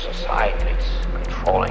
societies controlling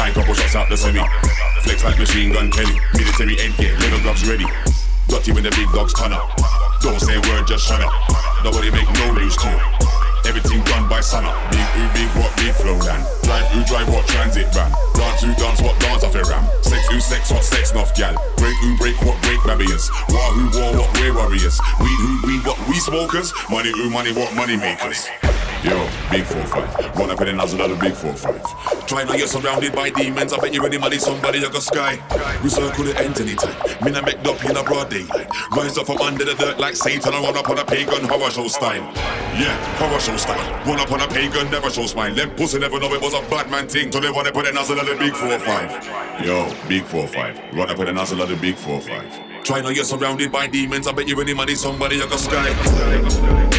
Sky couple shots out the semi. Flex like machine gun Kelly. Military end gear, leather gloves ready. Dirty when the big dogs turn up. Don't say a word, just shut up. Nobody make no loose talk. Everything done by sun up. Big who, big what, big Flowdan. Drive who, drive what, transit van. Dance who, dance what, dance off a ram. Sex who, sex what, sex enough gal. Break who, break what, break barriers. War who, war what, we're warriors. Weed who, weed what, we smokers. Money who, money what, money makers. Yo, big four five. Run up in the nozzle of the big four five. Try now you're surrounded by demons. I bet you ready, money, somebody you got sky. We circle the end anytime. Me na make up in a broad daylight. Rise up from under the dirt like Satan. I run up on a pagan horror show style. Yeah, horror show style. Run up on a pagan never show smile. Them pussy never know it was a bad man thing. So they wanna put a nozzle of the big four five. Yo, big four five. Run up in the nozzle of the big four five. Try now you're surrounded by demons. I bet you ready, money, somebody you got sky.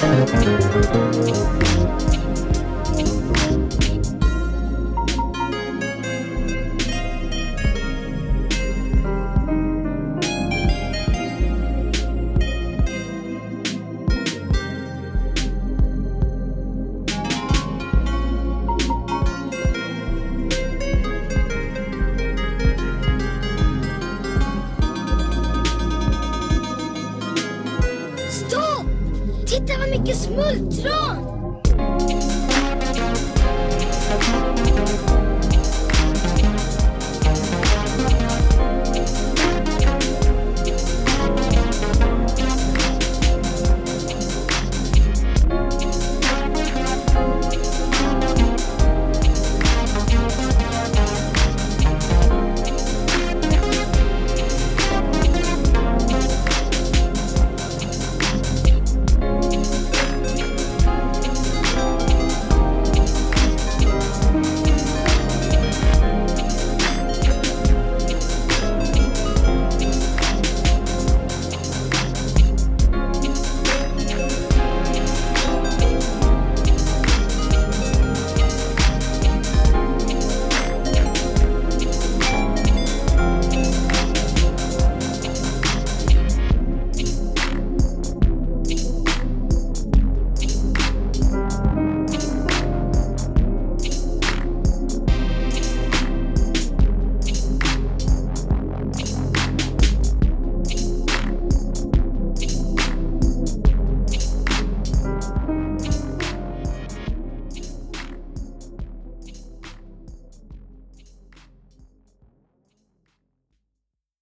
Thank you.